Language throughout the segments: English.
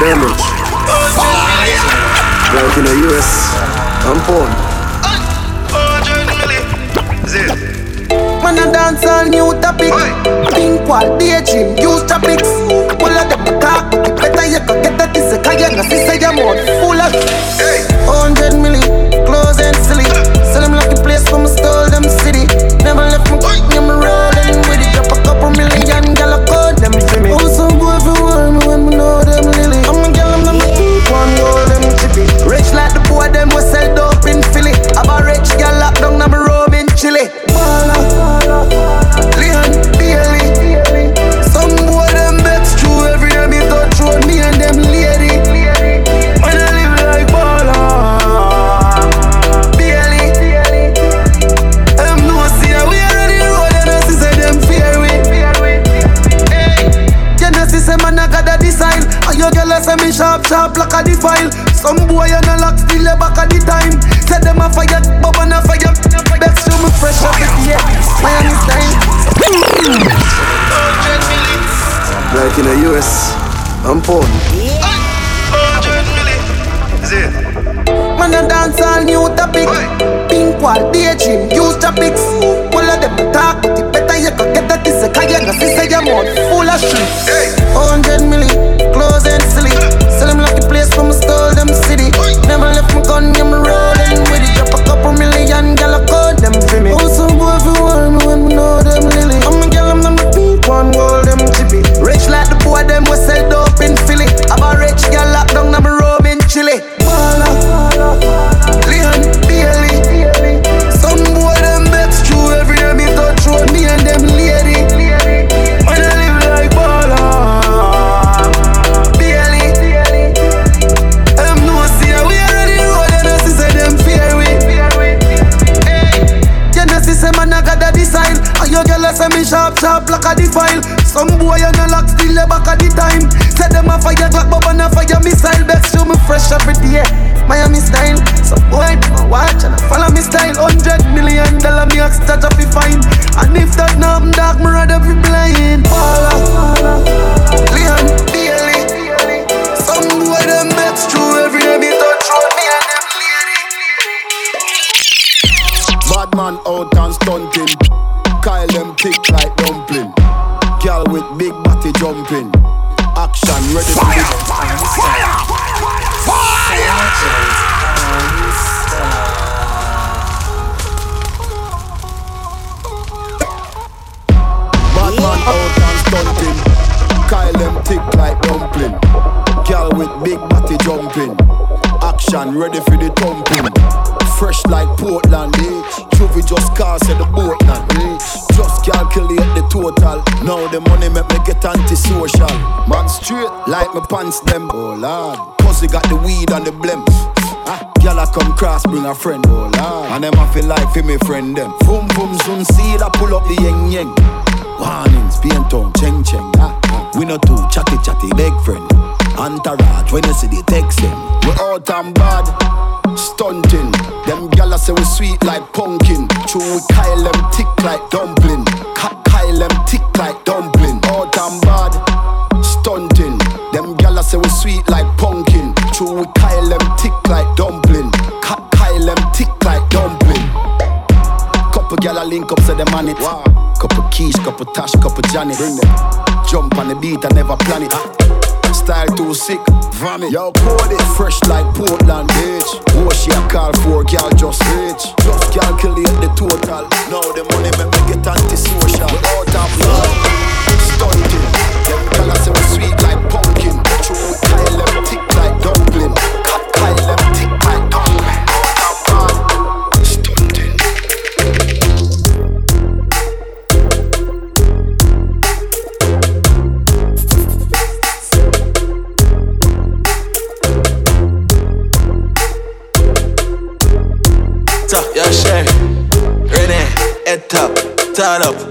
them rich. Like in the US, I'm poor. Man a dance all new topic Think while daydream, use topics them talk, but it better you go get that this Cause you know, sister, your mouth full of Chile Baller, Leon, sharp sharp like a defile. Some boy and a lock still a back at the time. Say them a fire, but man a fire. Best show me fresh up it yeah Miami style Like in the US, I'm poor. Man a dance all new topic Pink wall, daydream, use topics. All of them talk, but it better you go get that this Cause you know, sister, your mouth. Full of shit. Hundred milli, Your say me sharp sharp like a defile Some boy and a lock still a back at the time. Say them a fire Glock but man a fire missile. Best show me fresh every eh, day Miami style. Some boy them a watch and a follow me style. Hundred million dollar me ask judge up fine. And if that nothing dark me rather be blind. Baller Leon Bailey. Some boy them bets true every day me touch road me and them lady. Bad man out and stunting. Kyle them kick like dumpling. Girl with big body jumping. Action ready for the Bad man out and stunting. Kyle them tick like dumpling. Girl with big body jumping. Action ready for the thumping. Fresh like Portland, eh? Juvie just cast at the boat now, eh? Just calculate the total. Now the money make me get antisocial. Man straight like my pants them. Oh lord, cause they got the weed and the blem. Ah, I come cross, bring a friend, oh lord. And them I feel like for me friend them. Boom boom soon seal, I pull up the yeng yeng. Warnings, paint on, cheng cheng. Ah, ah. We no too chatty chatty, big friend. Entourage, when you see the text them. We out and bad, stunting. Them gyal say we sweet like pumpkin. True, we Kyle them tick like dumpling. Ka- Kyle tick like dumpling. Out and bad, stunting. Them gyal say we sweet like pumpkin. True, we Kyle them tick like dumpling. Ka- Kyle them tick like dumpling. Couple gal a link up, say them on it. Couple keys, couple tash, couple Janet. Jump on the beat, I never plan it. Style too sick, vomit. Yo, code it fresh like Portland, bitch. What she a call for, gal just rich. Just calculate the total. Now the money make me get antisocial. Without a plan, stunting. Turn up.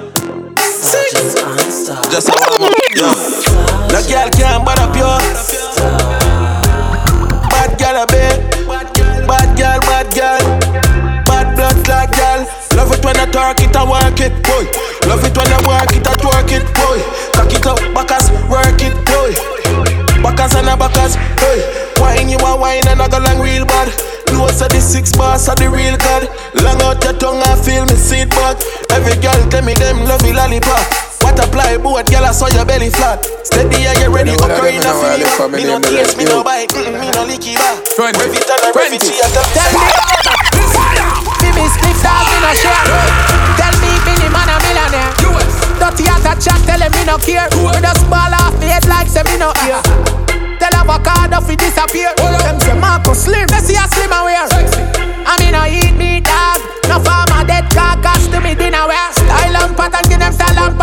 You lollipop. What apply boat, girl, I saw your belly flat. Steady, are you ready? Occurring a fever. Me no taste, me no bite, mm, me no licky bar. Rev it and I rev it, she a tell me, me me split dog, me no share. Tell me, Billy man a millionaire. Dirty as a chat, tell him me no care. Me just ball off me head like say me no ear. Tell avocado fi disappear. Them say Marcus Slim, they see a slim and wear. I mean I eat me dog. No farmer dead carcass to me dinner wear. Style and pattern, give them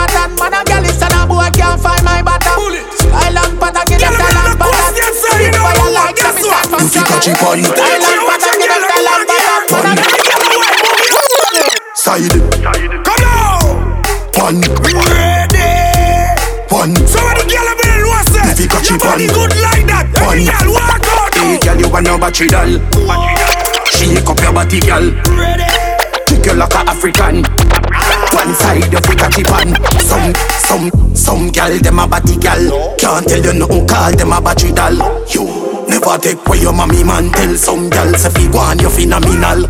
pattern. Man a girl is and a boy can't find my bottom. Style and pattern, give them style and pattern. Big fire like some stand for You think a cheap on Style and pattern, give them style and pattern. Man a Side Come on! One Ready! One So when the girl have been lost You think a Your cheap one? good like that Every One. girl walk out Hey oh. girl you want no battery doll Shake up your body girl Ready! Kick you like a African One side you think a chip on Some, some, some girl them a body girl Can't tell you nothing call them a battery doll. You never take away your mommy man Tell. Some girl say fi go on you phenomenal.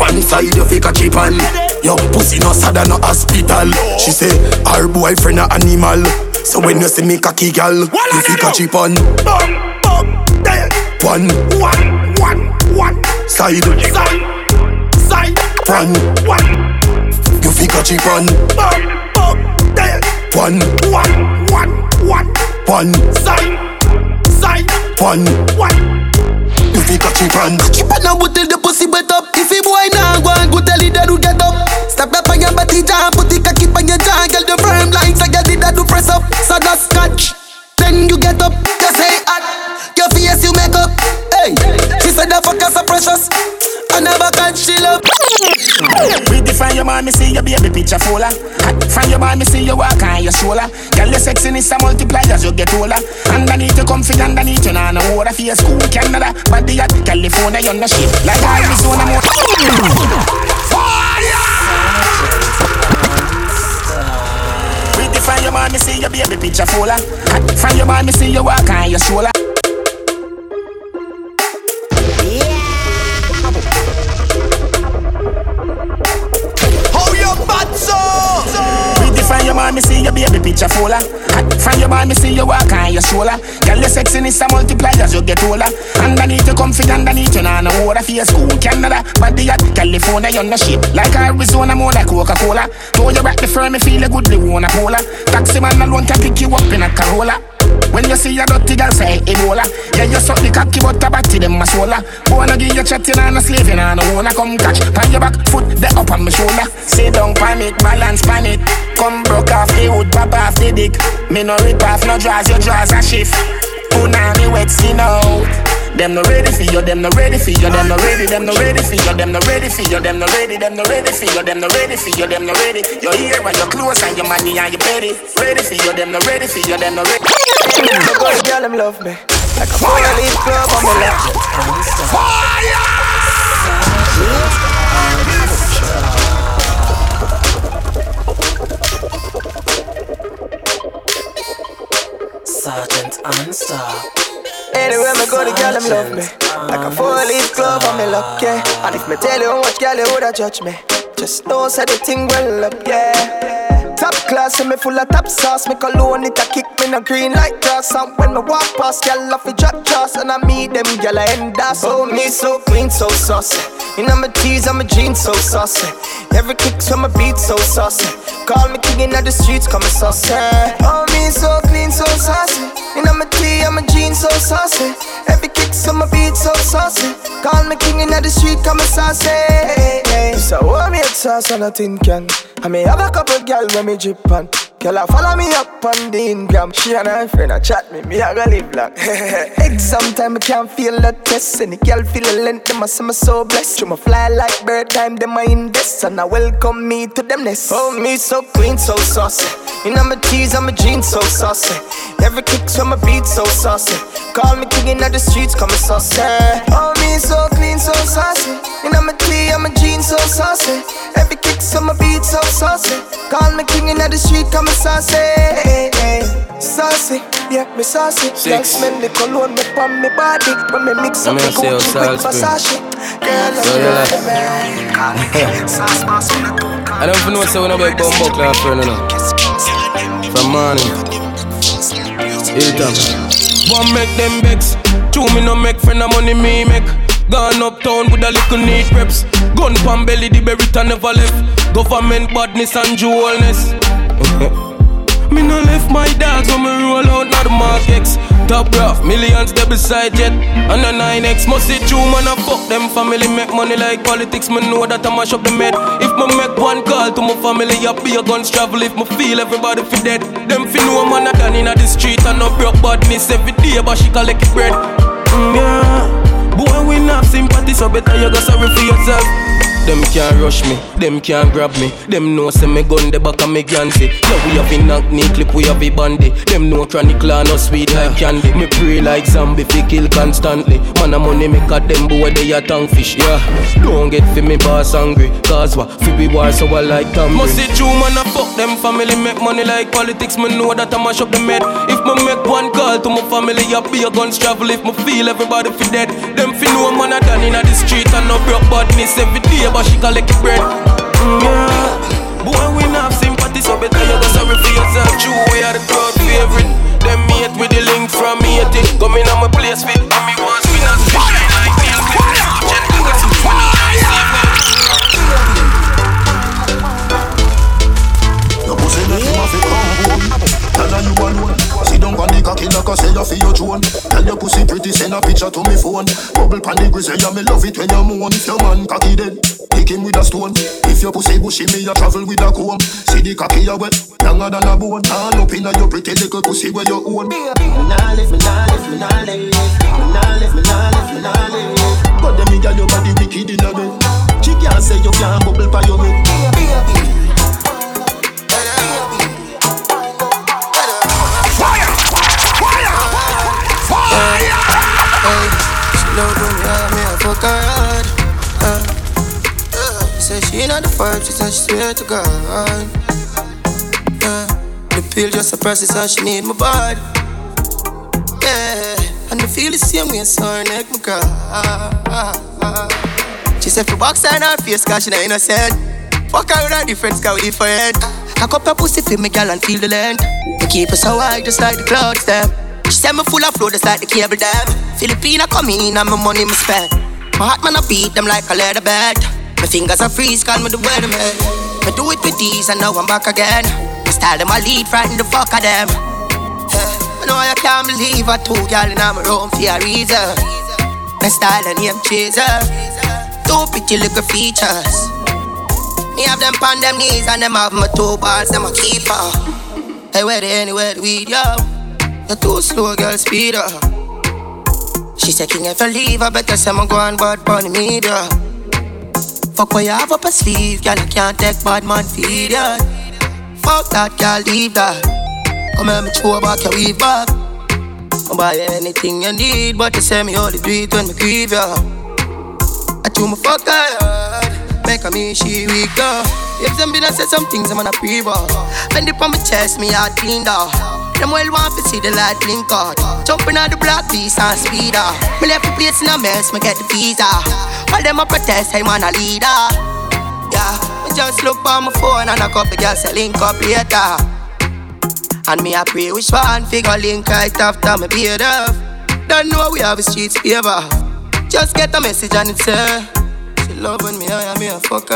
One side you fake a chip on Your pussy no sad no hospital. She say her boyfriend a animal. So when you see me cocky girl You fake a chip on Bum, bum, One. One, one, one. Side. Side, side. One One, You bum, bum, there One One, one, one One Side, side One One You fake a chip on Keep on a bottle the pussy wet up. If he boy nah go and go tell it that do get up. Step up on your body jam, put it cocky on your jaw, girl the firm lines, I get it that do press up. So just scotch. Then you get up, you say hot. Your face you make up. Hey, she said the fuck is so precious. I never catch she love. We define your man, me see your baby picture fuller. From your man, me see you walk on your shoulder. Girl, your sexiness a multiply as you get older. Underneath you comfy, underneath you nah no water for your school Canada, body at California, you're no shit. Like Arizona, more. Fire! We define your man, me see your baby picture fuller. From your man, me see you walk on your shoulder. Picture fuller. Ah. From your me see you walk on your shoulder. Girl, your sexiness a multiply as you get older. Underneath you comfy, underneath you nah no water for your school Canada, body at California, you're no shit. Like Arizona, more like Coca-Cola. Throw you back the firm, me feel a good, they wanna cola. Taxi man alone can pick you up in a Corolla. When you see a dirty girl say Ebola. Yeah, you suck the cocky but a batty them a sola Wanna give you chatting and a slaving and a wanna come catch. Pan your back foot, the up on my shoulder. Sit down pan it, balance pan it. Come broke off the wood, pop off the dick. Me no rip off, no draws, your draws a shift. Punani wet skin out them no ready for you, them no ready for you, them no ready, them no ready for you, them no ready for you, them no ready, them no ready for you, them no ready for you, them no ready. You're here and you're close and your money and your ready, ready for you, them no ready for you, them no ready. The girl, girl, them love me. Like a fire leaf club on me left. Sergeant Unstar. Anywhere me go, the girl them love me. Like a four leaf glove on me luck, yeah. And if me tell you how much girl you woulda judge me, just know say the thing well up, yeah. Top class and me full of top sauce. Me cologne it a kick me no green like grass. And when me walk past, girl off the drop trust and I meet them girl I end us. Oh me so clean, so saucy. You know my tees and my jeans so saucy. Every kick from my beat so saucy. Call me king in the streets, call me saucy. Oh me so clean, so saucy. You know my tee and my jeans so saucy. Every kick from my beat so saucy. Call me king in the street, call me saucy. So hold me a sauce and a tin can. I may have a couple gal when me drip on. Girl, I follow me up on the Ingram. She and her friend a chat me, me a go live long. Exam time, I can't feel the test. Any girl feel the length, them a say me so blessed. You me fly like bird time, them a invest. And I welcome me to them nest. Oh, me so clean, so saucy. You know my tees and my jeans so saucy. Every kicks from my beat so saucy. Call me king in the streets, come saucy. Oh, me so clean, so saucy. You know my tee and my jeans so saucy. Every kicks from my beat so saucy. Call me king in the street, come saucy. Hey, hey, saucy. Yeah, me saucy. Girl smell the cologne me pon me body. When me mix up me Gucci with Versace. Girl, I love I don't know so when I beg bumbo clap friend no. From morning. Hilltop. One make them vex. Two me no make friend of money me make. Gone uptown with a little neat reps. Gun pan belly, the berry never left. Government badness and jewelness. My dogs when me roll out, not the X Top rough, millions they beside jet. And the 9X must see true man, I fuck them family. Make money like politics, me know that I mash up the med. If me make one call to my family, I be a guns travel. If me feel everybody fi dead, them fi know man a done in the street and no broke badness every day, but she collect bread. Mm, yeah, boy we not sympathy, so better you go sorry for yourself. Them can't rush me, them can't grab me. Them know say me gun the back of me Yancy. Yeah, we have a knock knee clip, we have a bandy. Them know chronic law no sweet like candy. Me pray like zombie fi kill constantly. Man a money make a them boy they a tongue fish. Yeah, don't get fi me boss angry. Cause what? Fi be war so I like Tom. Must see true man a fuck them family make money like politics. Me know that I mash up the med. If me make one call to my family, I be a guns travel. If me feel everybody fi dead, them fi know man a done inna the street and no broke badness every day but she collect the bread. Mm, yeah. Boy, we not have sympathy, so better you go sorry for yourself. True, we are the crowd favorite. Them mate with the link from me, it coming on my place with me once we not shine like me. Gentle with some funny Your pussy make him have it come home. Tell her you alone. Sit down on the cocky like I say you for your drone. Tell your pussy pretty, send a picture to me phone. Bubble pan the grizzly, yeah, me love it when you moan. If your man cocky dead, kick him with a stone. If your pussy bushy, me a travel with a comb. See the cocky you wet, longer than a bone. All up inna your pretty little pussy where you own. Me nah live, me nah live, me nah live, me nah live, me nah live, me nah live. But them me girl, your body wicked inna bed. She can't say you can't bubble for your head. Love when me I fuck her hard. Uh, uh, say she not the vibe, she said she swear to God. Uh, the pill just a process and she need my body. Yeah, and the feel the same way, so her neck my cry. She said for box in her face, cause she not innocent. Fuck her with a different sky with different. Cock up her pussy for me, girl, and feel the length. Me keep her so high, just like the clouds, them. She said me full of flow, just like the cable dam. Filipina come in and my money me spend. My heart man I beat them like a leather bed. My fingers are freeze, call me the weatherman. Me do it with these and now I'm back again. My style them I lead, frighten the fuck of them. Yeah. I know I can't believe I two girl in my room for a reason. My style and name chaser. Two pretty little features. Me have them on them knees and them have my two balls, them a keeper. Hey, where they anywhere the weed, yo? You're too slow, girl, speed up. She said, King, if I leave, I better say I'm going bad bunny media. Fuck what you have up a sleeve, girl, I can't take bad man feed ya. Fuck that, girl, leave that. Come here, me throw back your weave back. I'll buy anything you need, but you say me only do it when me grieve ya. I do my fuck her, make a me she weak though. If them be say some things, I'm gonna pre-ball. Bend it on my chest, me heart clean though. Them well want to see the light blink out. Jumping on the block, beast and speeder. Me left the place in a mess, me get the visa. While them a protest, I want a leader. Yeah, me just look on my phone and a couple girls say link up later. And me a pray which one figure link right after me beard off. Don't know we have a streets favor. Just get a message and it's her. She when me I me a fuck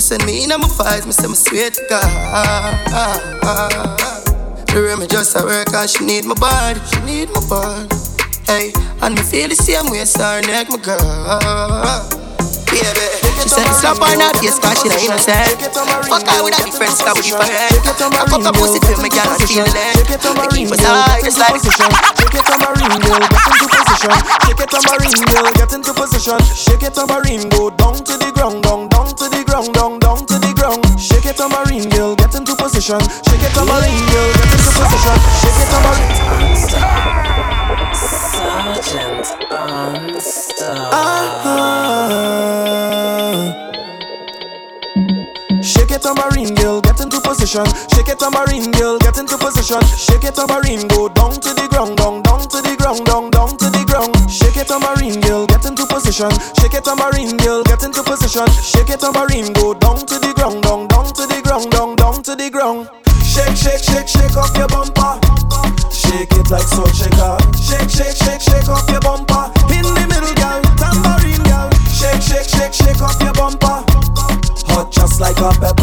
hard. Send me in my fights, me say me swear to God. The room me just a work and she need my body, she need my body. Hey, and me feel the same way, so her neck my girl. Baby, she said it's up on her face cause she not innocent Fuck her with a different scar with different I cup her pussy till me girl and feel the length Me keep us high just like Shake it tambourine girl, get into position. Shake it tambourine girl, get into position. Shake it tambourine, go down to the ground, down, down to the ground, down, down to the ground. Shake it tambourine girl, get into position. Shake it tambourine girl, get into position. Shake it tambourine Sergeant Unstuck. Uh-huh. it tambourine girl, get into position. Shake it tambourine girl, get into position. Shake it tambourine, go down to the ground, down, down to the ground, down, down to the ground. Shake it tambourine girl, get into position. Shake it tambourine girl, get into position. Shake it tambourine, go down to the ground, down, down to the ground, down, down to the ground. Shake, shake, shake, shake off your bumper. Shake it like so, shaker. Shake, shake, shake, shake off your bumper. In the middle, girl, tambourine girl. Shake, shake, shake, shake off your bumper. Hot just like a pepper.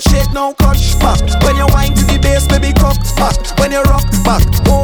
shape, no cut back. When you wind to the bass, baby cock back. When you rock back, oh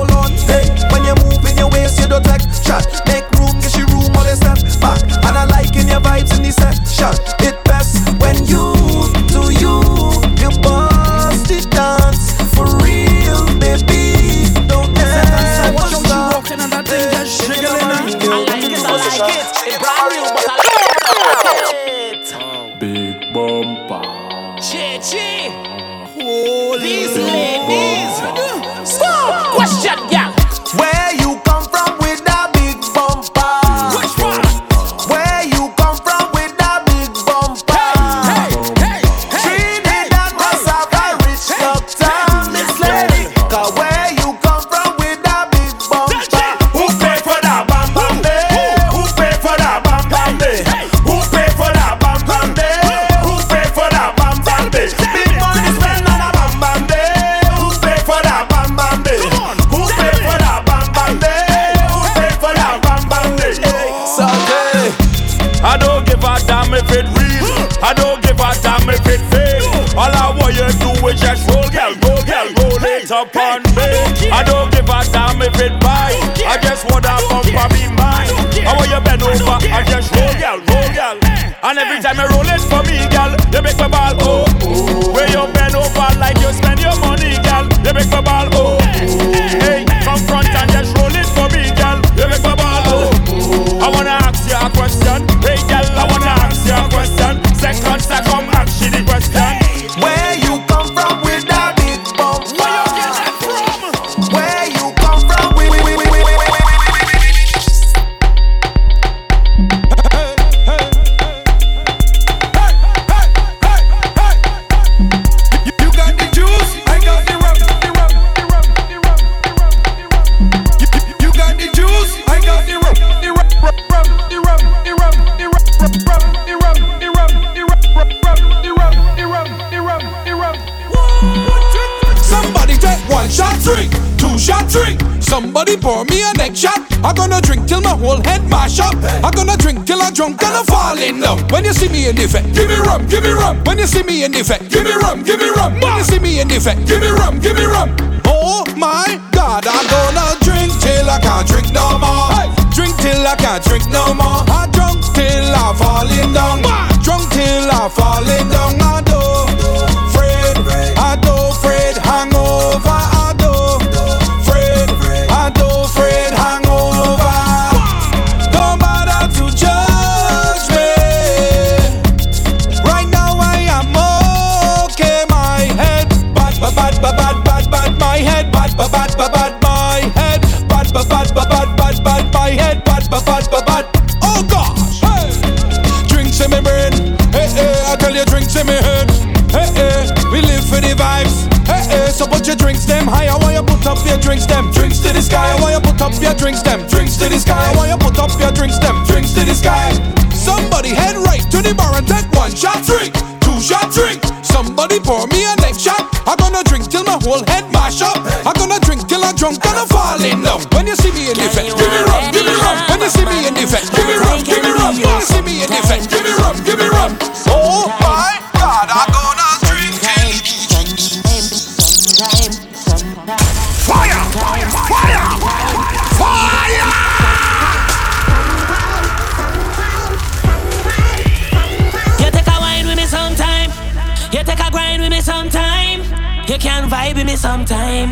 sometime. You can vibe with me sometime,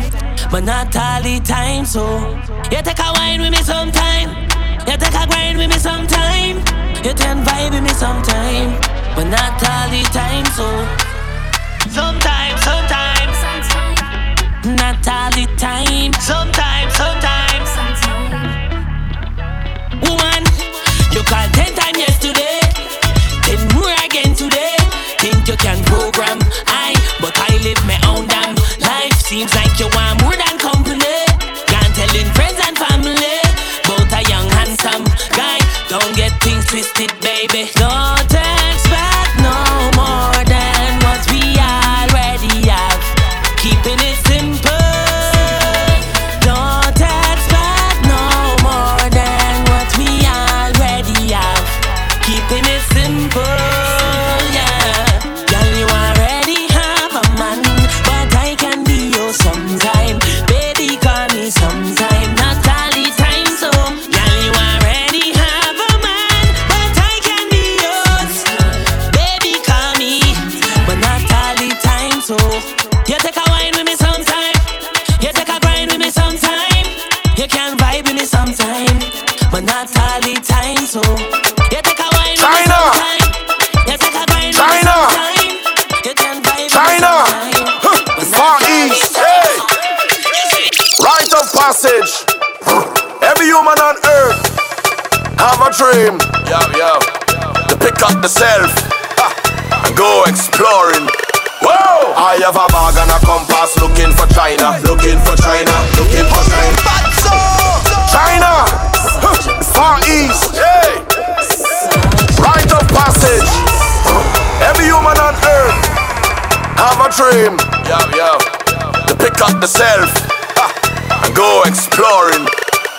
but not all the time. So you take a wine with me sometime. You take a grind with me sometime. You can vibe with me sometime, but not all the time. So sometimes, sometimes, not all the time. Sometimes, sometimes. seems like you want more than company. Can't telling friends and family. Both a young handsome guy. Don't get things twisted, baby. No. Pick up the self ha, and go exploring.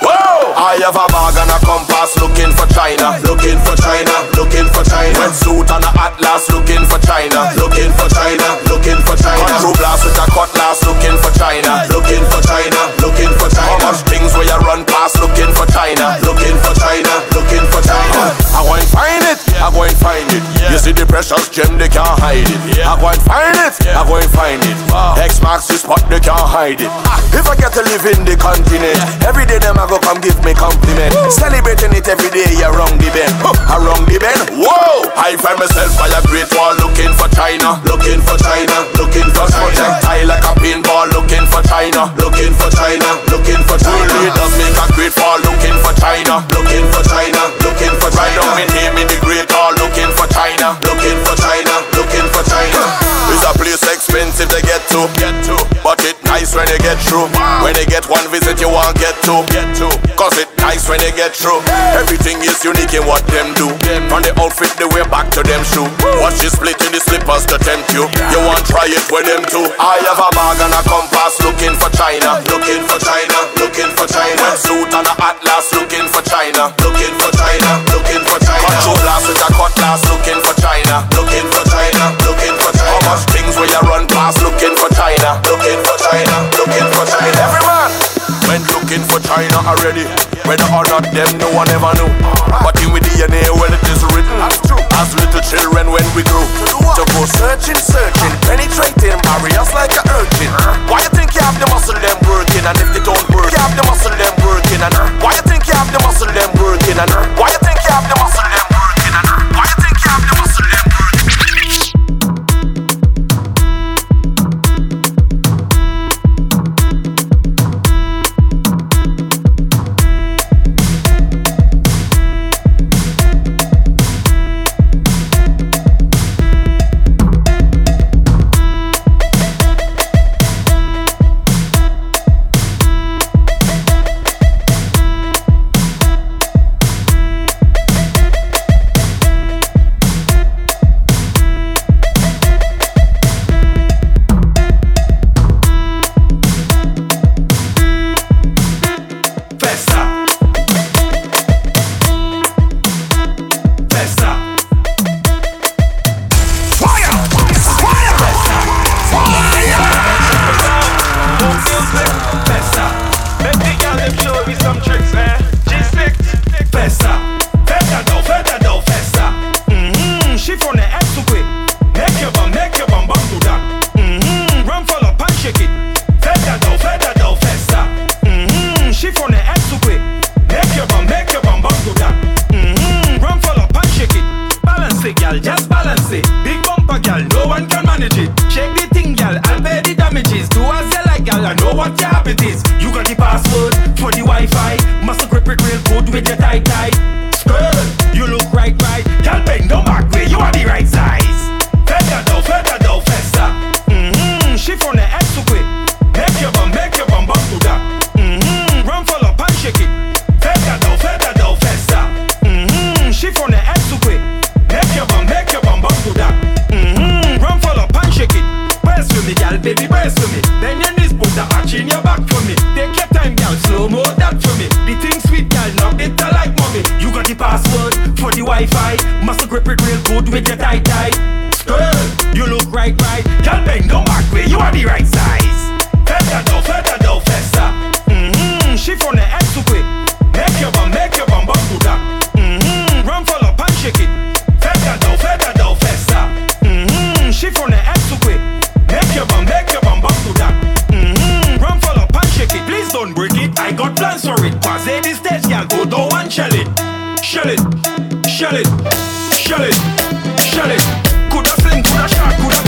Whoa! I have a bag and a compass looking for China, looking for China, looking for China. Wetsuit and a atlas looking for China, looking for China, looking for China. Control blast with a cutlass looking for China, looking for China, looking for China. How much things where you run past looking for China, looking for China, looking for China. I go and find it, I go and find it. You see the precious gem, they can't hide it. I go and find it, I go and find it. X marks the spot, they can't hide it. If I get to live in the continent, every day them I go come give me compliment. Celebrating it every day around the bend, huh, around the bend. Whoa! I find myself by a great wall looking for China, looking for China, looking for China. Projectile like a pinball, looking for China, looking for China, looking for China. Leaders make a great fall looking for China, looking for China, looking for China. Right down in name in the great hall looking for China, looking for China, looking for China. It's a place expensive to get to, get to, but it nice when you get through. When you get one visit, you won't get to, get to. Cause it nice when you get through. Everything is unique in what them do. From the outfit, the way back to them shoe. Watch you split in the slippers to tempt you. You want try it with them too. I have a bag and a compass looking for China, looking for China, looking for China. Suit and a atlas looking for China, looking for China, looking for China. Control blast with a cutlass looking for China, looking for China, looking for much things where you run past looking for China, looking for China, looking for China. Every man went looking for China already. Whether or not them, no one ever knew. But in with DNA, well it is written. As little children when we grew, to go searching, searching, penetrating barriers like a urchin. Why you think you have the muscle them working, and if they don't work, you have the muscle them working, and why you think you have the muscle them working, and why you think you have the muscle password for the Wi-Fi. Muscle grip it real good with your tight tie. Shell it, shell it, shell it. Coulda sling, coulda shot, coulda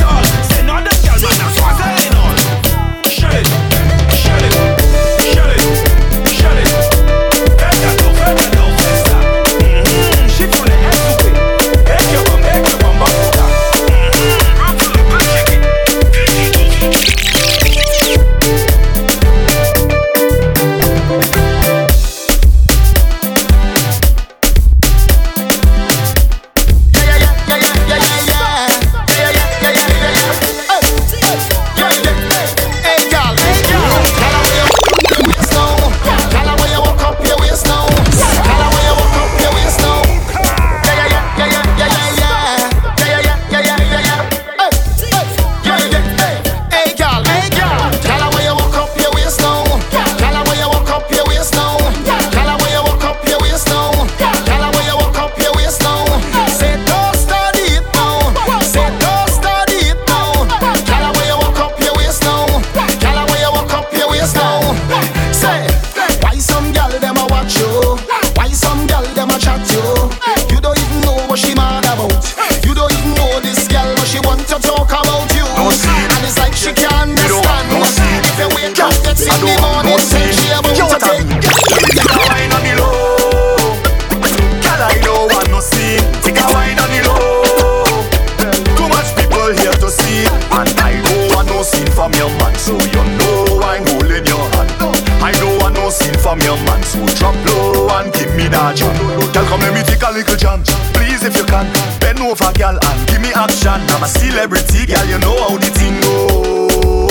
little jump, please if you can. Bend over, girl, and give me action. I'm a celebrity, girl, you know how the thing go.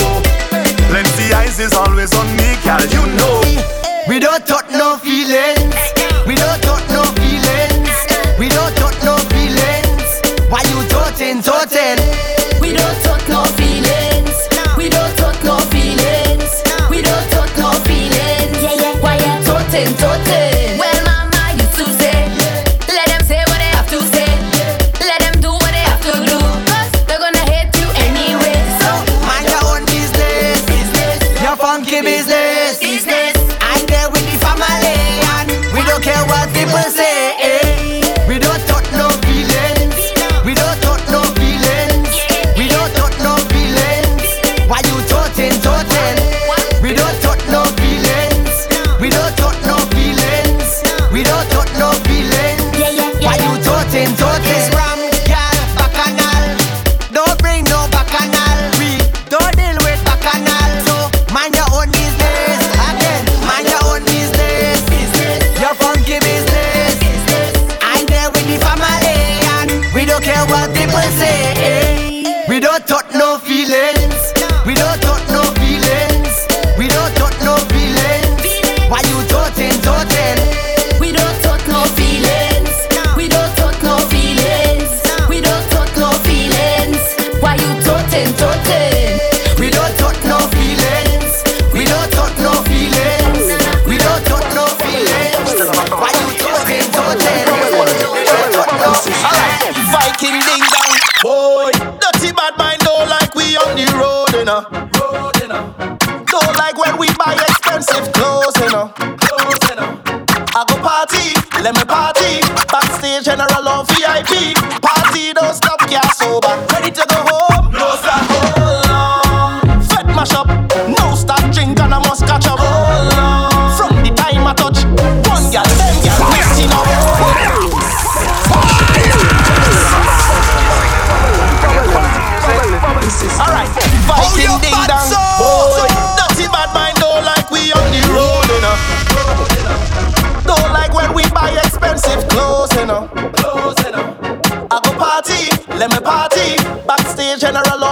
Plenty eyes is always on me, girl, you know. We don't talk no feelings. We don't talk no feelings. We don't talk no feelings. Why you talking, talking? We don't talk no feelings. We don't talk no feelings. We don't talk no feelings. Why you talking, talking?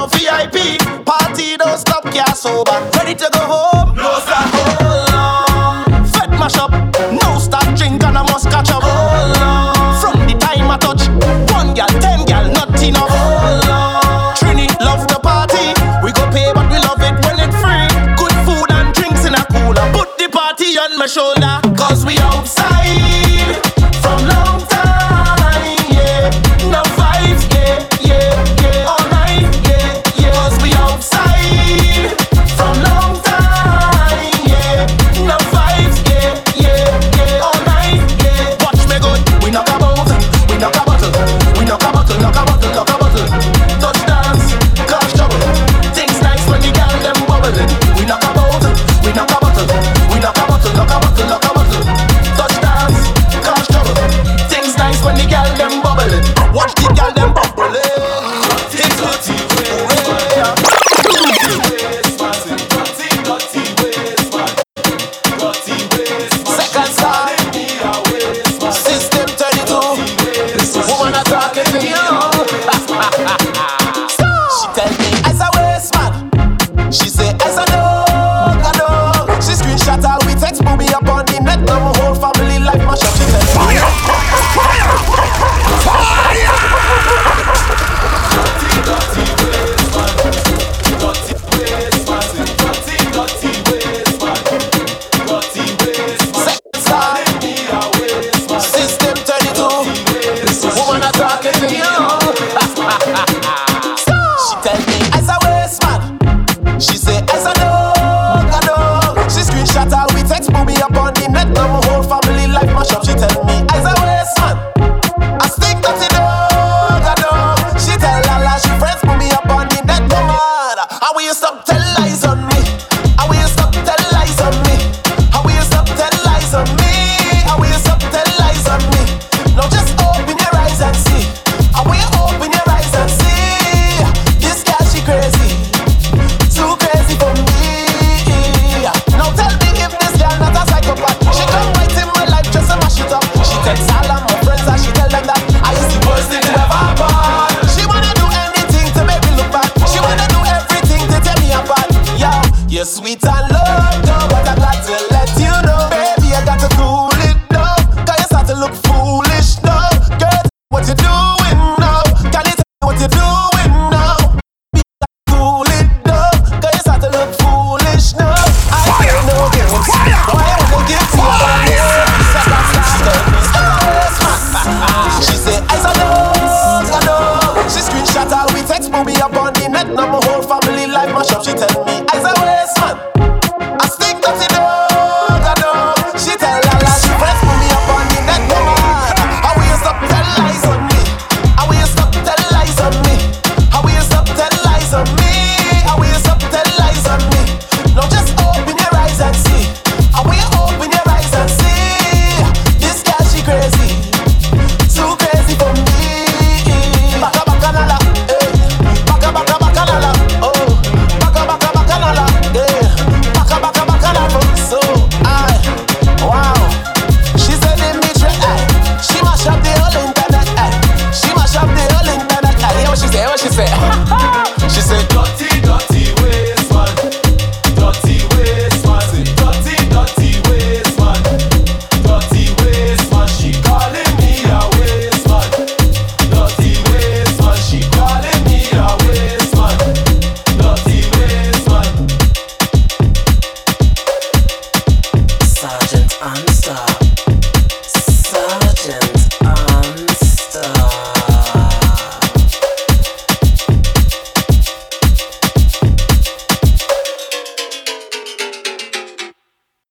VIP. Party don't stop, yeah, sober. Ready to go home? No, sir.